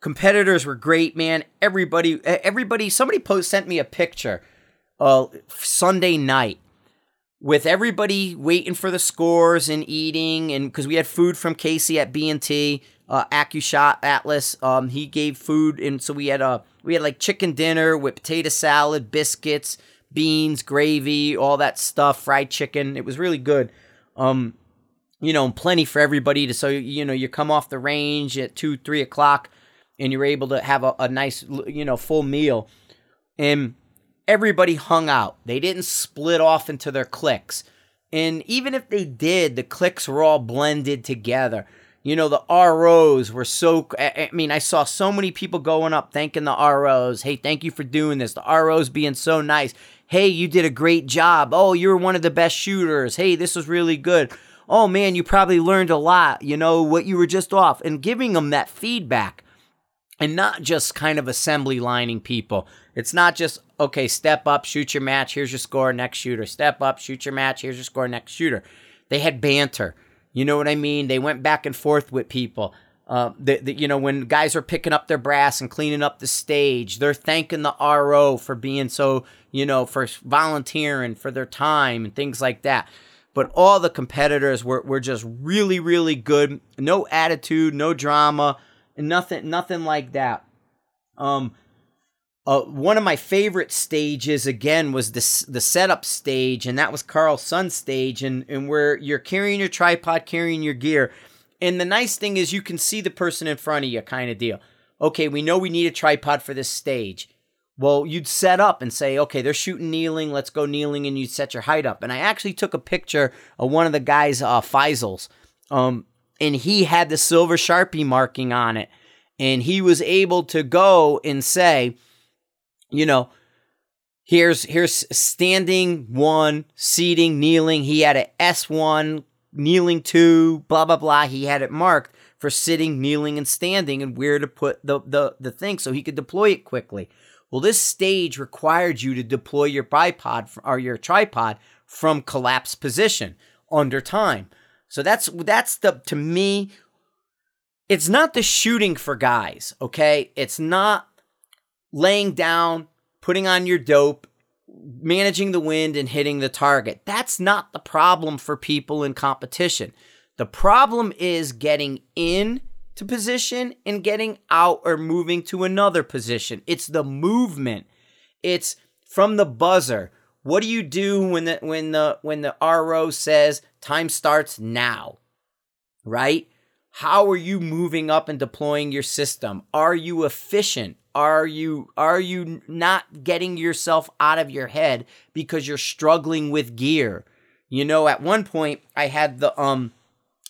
competitors were great, man. Everybody, everybody, somebody post sent me a picture uh, Sunday night with everybody waiting for the scores and eating, and because we had food from Casey at B and T, uh, AccuShot Atlas, um, he gave food, and so we had a we had like chicken dinner with potato salad, biscuits, beans, gravy, all that stuff, fried chicken. It was really good. Um, you know, plenty for everybody to so you know you come off the range at two, three o'clock, and you're able to have a, a nice you know full meal, and everybody hung out. They didn't split off into their cliques. And even if they did, the cliques were all blended together. You know, the ROs were so. I mean, I saw so many people going up thanking the ROs. Hey, thank you for doing this. The ROs being so nice. Hey, you did a great job. Oh, you were one of the best shooters. Hey, this was really good. Oh, man, you probably learned a lot. You know, what you were just off. And giving them that feedback and not just kind of assembly lining people. It's not just, okay, step up, shoot your match, here's your score, next shooter. Step up, shoot your match, here's your score, next shooter. They had banter. You know what I mean? They went back and forth with people. Uh, the, the, you know, when guys are picking up their brass and cleaning up the stage, they're thanking the RO for being so, you know, for volunteering, for their time and things like that. But all the competitors were, were just really, really good. No attitude, no drama, nothing, nothing like that. Um, uh, one of my favorite stages again was the the setup stage, and that was Carl Sun's stage, and and where you're carrying your tripod, carrying your gear, and the nice thing is you can see the person in front of you, kind of deal. Okay, we know we need a tripod for this stage. Well, you'd set up and say, okay, they're shooting kneeling, let's go kneeling, and you'd set your height up. And I actually took a picture of one of the guys' uh, Faisals, um, and he had the silver sharpie marking on it, and he was able to go and say you know, here's here's standing one, seating, kneeling. He had an S1, kneeling two, blah blah blah. He had it marked for sitting, kneeling, and standing, and where to put the the the thing so he could deploy it quickly. Well, this stage required you to deploy your bipod or your tripod from collapsed position under time. So that's that's the to me it's not the shooting for guys, okay? It's not laying down, putting on your dope, managing the wind, and hitting the target. That's not the problem for people in competition. The problem is getting in to position and getting out or moving to another position. It's the movement. It's from the buzzer. What do you do when the when the when the RO says time starts now? Right? How are you moving up and deploying your system? Are you efficient? Are you are you not getting yourself out of your head because you're struggling with gear? You know, at one point I had the um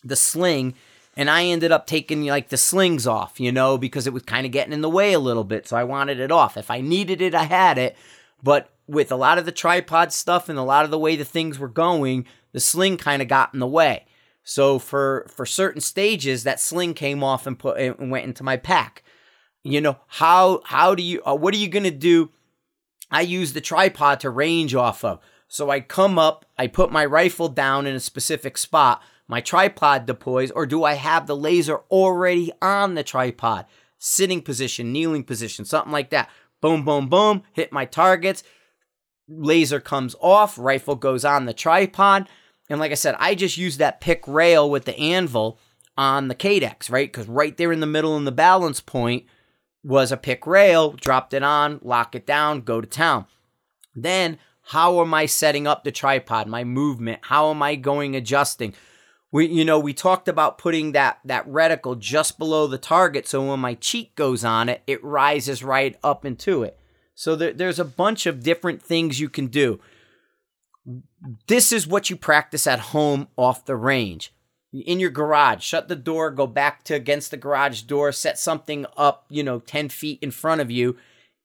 the sling and I ended up taking like the slings off, you know, because it was kind of getting in the way a little bit, so I wanted it off. If I needed it, I had it, but with a lot of the tripod stuff and a lot of the way the things were going, the sling kind of got in the way. So for for certain stages, that sling came off and put and went into my pack. You know, how how do you uh, what are you to do? I use the tripod to range off of. So I come up, I put my rifle down in a specific spot, my tripod deploys, or do I have the laser already on the tripod? Sitting position, kneeling position, something like that. Boom, boom, boom, hit my targets. Laser comes off, rifle goes on the tripod. And like I said, I just use that pick rail with the anvil on the Cadex, right? Because right there in the middle in the balance point, was a pick rail, dropped it on, lock it down, go to town. Then, how am I setting up the tripod, my movement? How am I going adjusting? We, you know, we talked about putting that that reticle just below the target, so when my cheek goes on it, it rises right up into it. So there, there's a bunch of different things you can do. This is what you practice at home off the range in your garage, shut the door, go back to against the garage door, set something up, you know, 10 feet in front of you,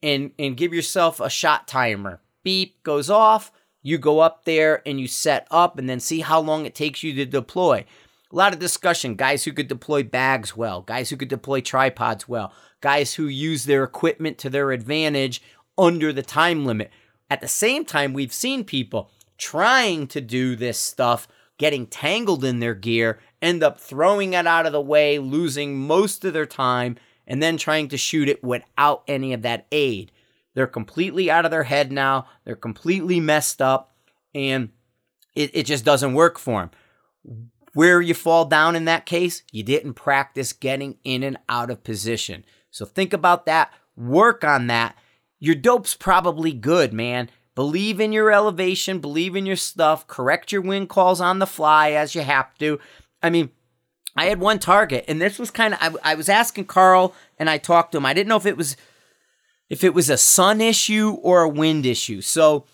and, and give yourself a shot timer. Beep goes off. You go up there and you set up and then see how long it takes you to deploy. A lot of discussion. Guys who could deploy bags well, guys who could deploy tripods well, guys who use their equipment to their advantage under the time limit. At the same time, we've seen people trying to do this stuff getting tangled in their gear, end up throwing it out of the way, losing most of their time, and then trying to shoot it without any of that aid. They're completely out of their head now. They're completely messed up, and it, it just doesn't work for them. Where you fall down in that case, you didn't practice getting in and out of position. So think about that, work on that. Your dope's probably good, man. Believe in your elevation, believe in your stuff, correct your wind calls on the fly as you have to. I mean, I had one target, and this was kind of I, I was asking Carl, and I talked to him. I didn't know if it was if it was a sun issue or a wind issue. So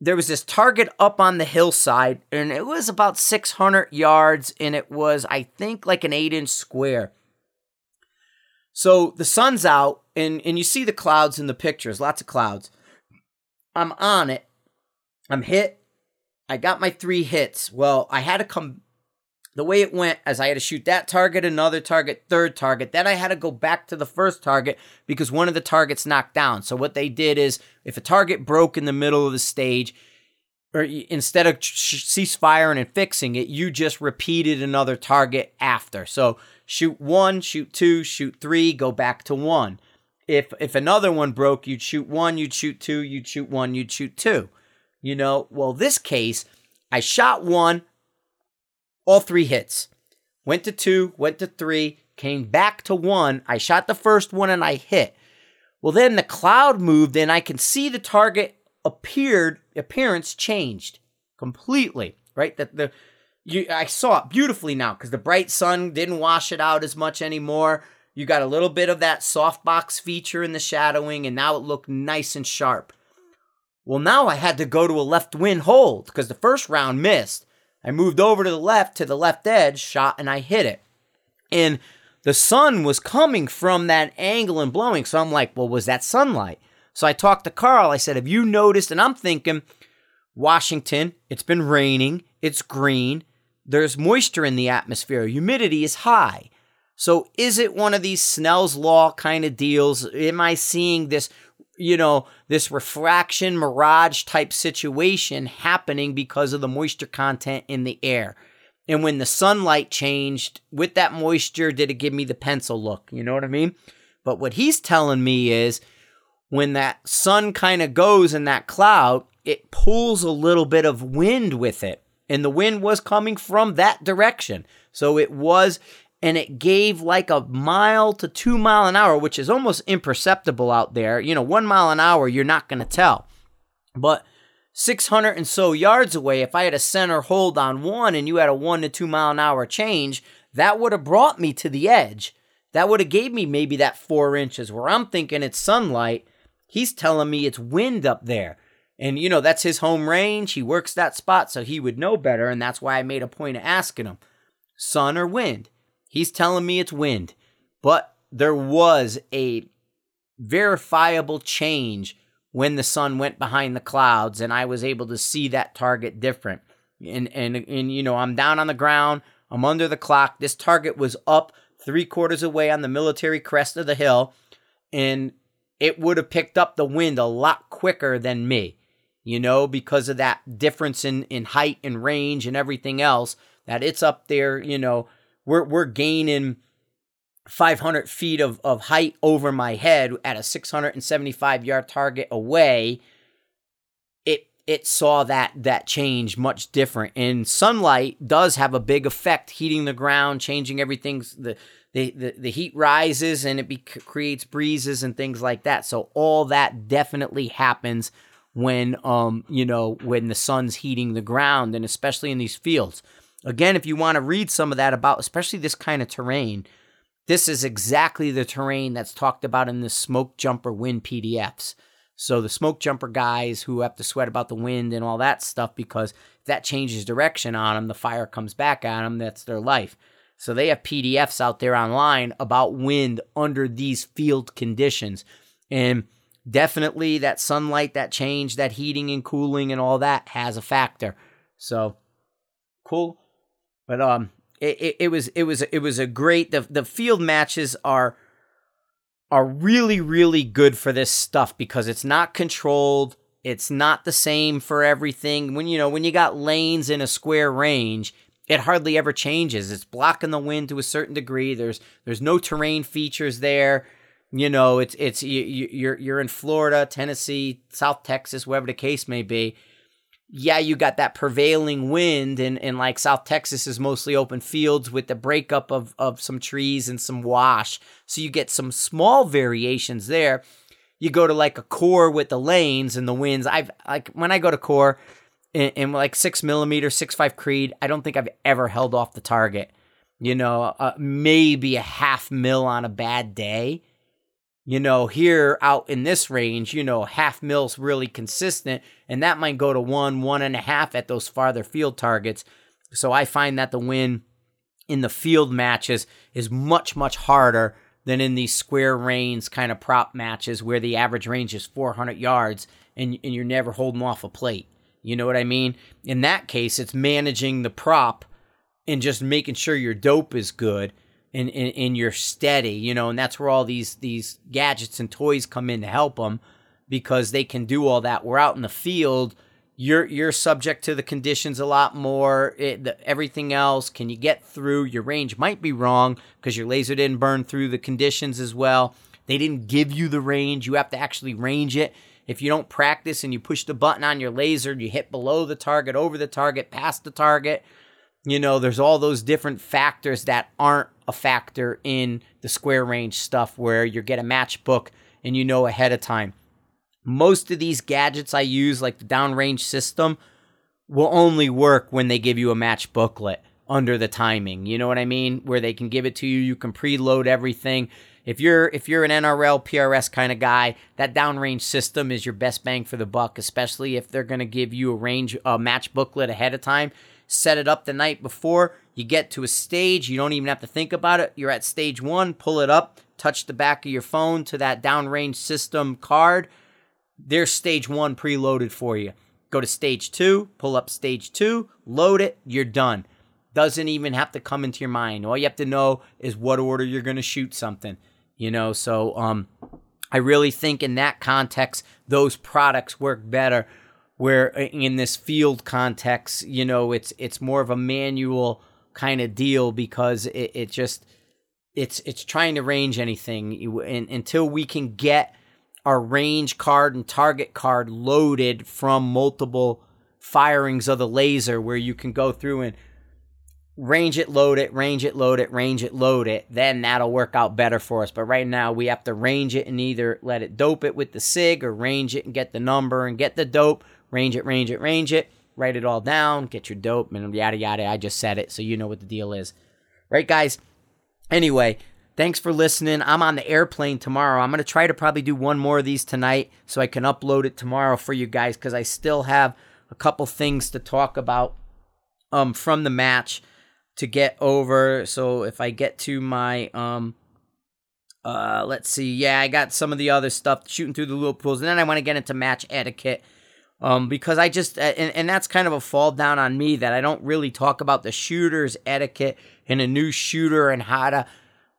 there was this target up on the hillside, and it was about 600 yards, and it was, I think, like an eight inch square. So the sun's out, and, and you see the clouds in the pictures, lots of clouds. I'm on it. I'm hit. I got my three hits. Well, I had to come the way it went as I had to shoot that target, another target, third target. Then I had to go back to the first target because one of the targets knocked down. So what they did is if a target broke in the middle of the stage, or instead of cease firing and fixing it, you just repeated another target after. So shoot one, shoot two, shoot three, go back to one. If if another one broke, you'd shoot one, you'd shoot two, you'd shoot one, you'd shoot two. You know, well, this case, I shot one, all three hits. Went to two, went to three, came back to one. I shot the first one and I hit. Well, then the cloud moved and I can see the target appeared, appearance changed completely, right? That the you I saw it beautifully now because the bright sun didn't wash it out as much anymore. You got a little bit of that softbox feature in the shadowing, and now it looked nice and sharp. Well, now I had to go to a left wind hold because the first round missed. I moved over to the left, to the left edge, shot, and I hit it. And the sun was coming from that angle and blowing. So I'm like, well, was that sunlight? So I talked to Carl. I said, have you noticed? And I'm thinking, Washington, it's been raining, it's green, there's moisture in the atmosphere, humidity is high. So is it one of these Snell's law kind of deals? Am I seeing this you know, this refraction mirage type situation happening because of the moisture content in the air. And when the sunlight changed with that moisture, did it give me the pencil look? You know what I mean? But what he's telling me is when that sun kind of goes in that cloud, it pulls a little bit of wind with it. And the wind was coming from that direction. So it was and it gave like a mile to two mile an hour, which is almost imperceptible out there. You know, one mile an hour, you're not going to tell. But 600 and so yards away, if I had a center hold on one and you had a one to two mile an hour change, that would have brought me to the edge. That would have gave me maybe that four inches where I'm thinking it's sunlight. He's telling me it's wind up there. And, you know, that's his home range. He works that spot, so he would know better. And that's why I made a point of asking him sun or wind. He's telling me it's wind, but there was a verifiable change when the sun went behind the clouds and I was able to see that target different. And and and you know, I'm down on the ground, I'm under the clock. This target was up 3 quarters away on the military crest of the hill and it would have picked up the wind a lot quicker than me. You know, because of that difference in in height and range and everything else that it's up there, you know, we're we're gaining 500 feet of, of height over my head at a 675 yard target away it it saw that that change much different. And sunlight does have a big effect heating the ground changing everything the the, the, the heat rises and it be, creates breezes and things like that. So all that definitely happens when um you know when the sun's heating the ground and especially in these fields Again, if you want to read some of that about, especially this kind of terrain, this is exactly the terrain that's talked about in the smoke jumper wind PDFs. So the smoke jumper guys who have to sweat about the wind and all that stuff because if that changes direction on them, the fire comes back on them. That's their life. So they have PDFs out there online about wind under these field conditions. And definitely that sunlight, that change, that heating and cooling and all that has a factor. So cool. But um, it, it, it was it was it was a great. The the field matches are are really really good for this stuff because it's not controlled. It's not the same for everything. When you know when you got lanes in a square range, it hardly ever changes. It's blocking the wind to a certain degree. There's there's no terrain features there. You know, it's it's you, you're you're in Florida, Tennessee, South Texas, wherever the case may be. Yeah, you got that prevailing wind, and, and like South Texas is mostly open fields with the breakup of, of some trees and some wash. So you get some small variations there. You go to like a core with the lanes and the winds. I've like when I go to core in, in like six millimeter, six five Creed, I don't think I've ever held off the target. You know, uh, maybe a half mil on a bad day you know, here out in this range, you know, half mil's really consistent, and that might go to one, one and a half at those farther field targets. So I find that the win in the field matches is much, much harder than in these square range kind of prop matches where the average range is 400 yards and, and you're never holding off a plate. You know what I mean? In that case, it's managing the prop and just making sure your dope is good and, and, and steady, you know, and that's where all these these gadgets and toys come in to help them because they can do all that. We're out in the field, you're you're subject to the conditions a lot more. It, the, everything else, can you get through? Your range might be wrong because your laser didn't burn through the conditions as well. They didn't give you the range. You have to actually range it. If you don't practice and you push the button on your laser, you hit below the target, over the target, past the target. You know, there's all those different factors that aren't a factor in the square range stuff where you get a matchbook and you know ahead of time. Most of these gadgets I use, like the downrange system, will only work when they give you a match booklet under the timing. You know what I mean? Where they can give it to you, you can preload everything. If you're if you're an NRL PRS kind of guy, that downrange system is your best bang for the buck, especially if they're going to give you a range a match booklet ahead of time. Set it up the night before you get to a stage, you don't even have to think about it. You're at stage one, pull it up, touch the back of your phone to that downrange system card. There's stage one preloaded for you. Go to stage two, pull up stage two, load it, you're done. Doesn't even have to come into your mind. All you have to know is what order you're going to shoot something. You know, so um, I really think in that context, those products work better. Where uh, in this field context, you know, it's it's more of a manual kind of deal because it, it just it's it's trying to range anything and, until we can get our range card and target card loaded from multiple firings of the laser where you can go through and range it, load it, range it, load it, range it, load it, then that'll work out better for us. But right now we have to range it and either let it dope it with the SIG or range it and get the number and get the dope, range it, range it, range it write it all down, get your dope, and yada yada. I just said it, so you know what the deal is. Right, guys? Anyway, thanks for listening. I'm on the airplane tomorrow. I'm going to try to probably do one more of these tonight so I can upload it tomorrow for you guys because I still have a couple things to talk about um, from the match to get over. So if I get to my. Um, uh, let's see. Yeah, I got some of the other stuff shooting through the loopholes, and then I want to get into match etiquette um, because I just and, and that's kind of a fall down on me that I don't really talk about the shooter's etiquette and a new shooter and how to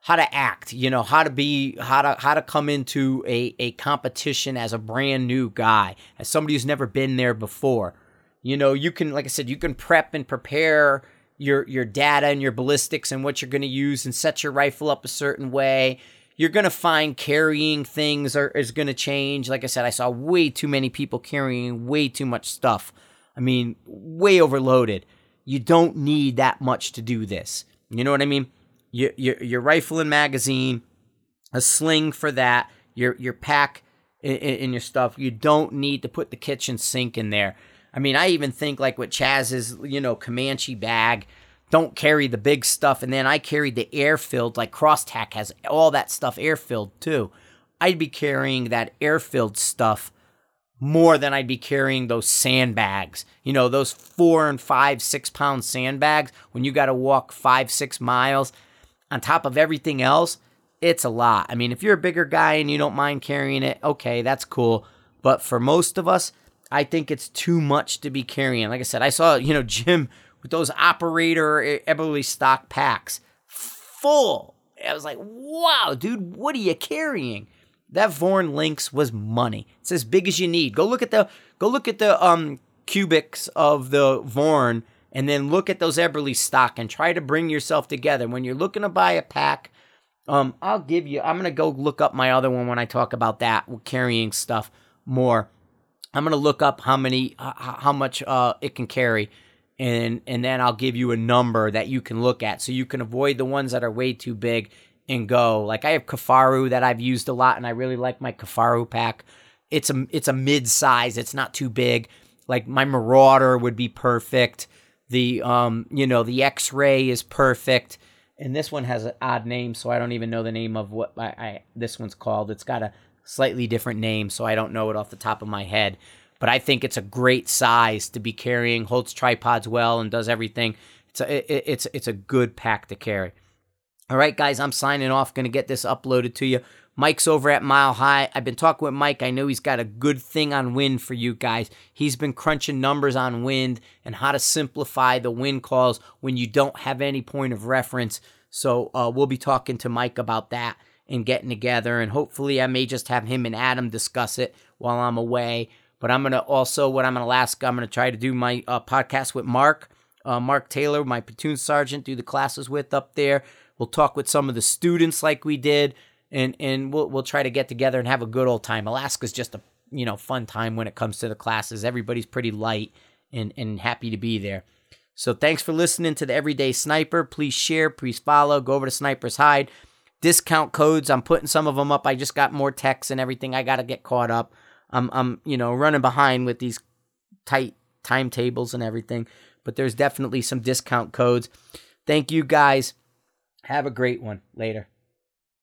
how to act, you know, how to be how to how to come into a, a competition as a brand new guy, as somebody who's never been there before. You know, you can like I said, you can prep and prepare your your data and your ballistics and what you're going to use and set your rifle up a certain way you're going to find carrying things are, is going to change. Like I said, I saw way too many people carrying way too much stuff. I mean, way overloaded. You don't need that much to do this. You know what I mean? Your, your, your rifle and magazine, a sling for that, your, your pack in your stuff. You don't need to put the kitchen sink in there. I mean, I even think like with Chaz's, you know, Comanche bag, don't carry the big stuff. And then I carried the air filled, like Crosstack has all that stuff air filled too. I'd be carrying that air filled stuff more than I'd be carrying those sandbags. You know, those four and five, six pound sandbags when you got to walk five, six miles on top of everything else. It's a lot. I mean, if you're a bigger guy and you don't mind carrying it, okay, that's cool. But for most of us, I think it's too much to be carrying. Like I said, I saw, you know, Jim with those operator Eberlestock packs full. I was like, wow, dude, what are you carrying? That Vorn Lynx was money. It's as big as you need. Go look at the go look at the um cubics of the Vorn and then look at those Eberlestock and try to bring yourself together. When you're looking to buy a pack Um, I'll give you. I'm gonna go look up my other one when I talk about that carrying stuff more. I'm gonna look up how many, uh, how much uh, it can carry, and and then I'll give you a number that you can look at, so you can avoid the ones that are way too big and go. Like I have Kifaru that I've used a lot, and I really like my Kifaru pack. It's a it's a mid size. It's not too big. Like my Marauder would be perfect. The um you know the X Ray is perfect and this one has an odd name, so I don't even know the name of what I, I, this one's called. It's got a slightly different name, so I don't know it off the top of my head. But I think it's a great size to be carrying. Holds tripods well and does everything. It's a it, it's it's a good pack to carry. All right, guys, I'm signing off. Going to get this uploaded to you. Mike's over at Mile High. I've been talking with Mike. I know he's got a good thing on wind for you guys. He's been crunching numbers on wind and how to simplify the wind calls when you don't have any point of reference. So uh, we'll be talking to Mike about that and getting together. And hopefully, I may just have him and Adam discuss it while I'm away. But I'm going to also, what I'm to ask, I'm going to try to do my uh, podcast with Mark. Uh, Mark Taylor, my platoon sergeant, do the classes with up there. We'll talk with some of the students like we did and and we'll we'll try to get together and have a good old time. Alaska's just a you know fun time when it comes to the classes. Everybody's pretty light and and happy to be there. So thanks for listening to the Everyday Sniper. Please share, please follow. Go over to Sniper's Hide. Discount codes. I'm putting some of them up. I just got more texts and everything. I got to get caught up. I'm I'm you know running behind with these tight timetables and everything. But there's definitely some discount codes. Thank you guys. Have a great one. Later.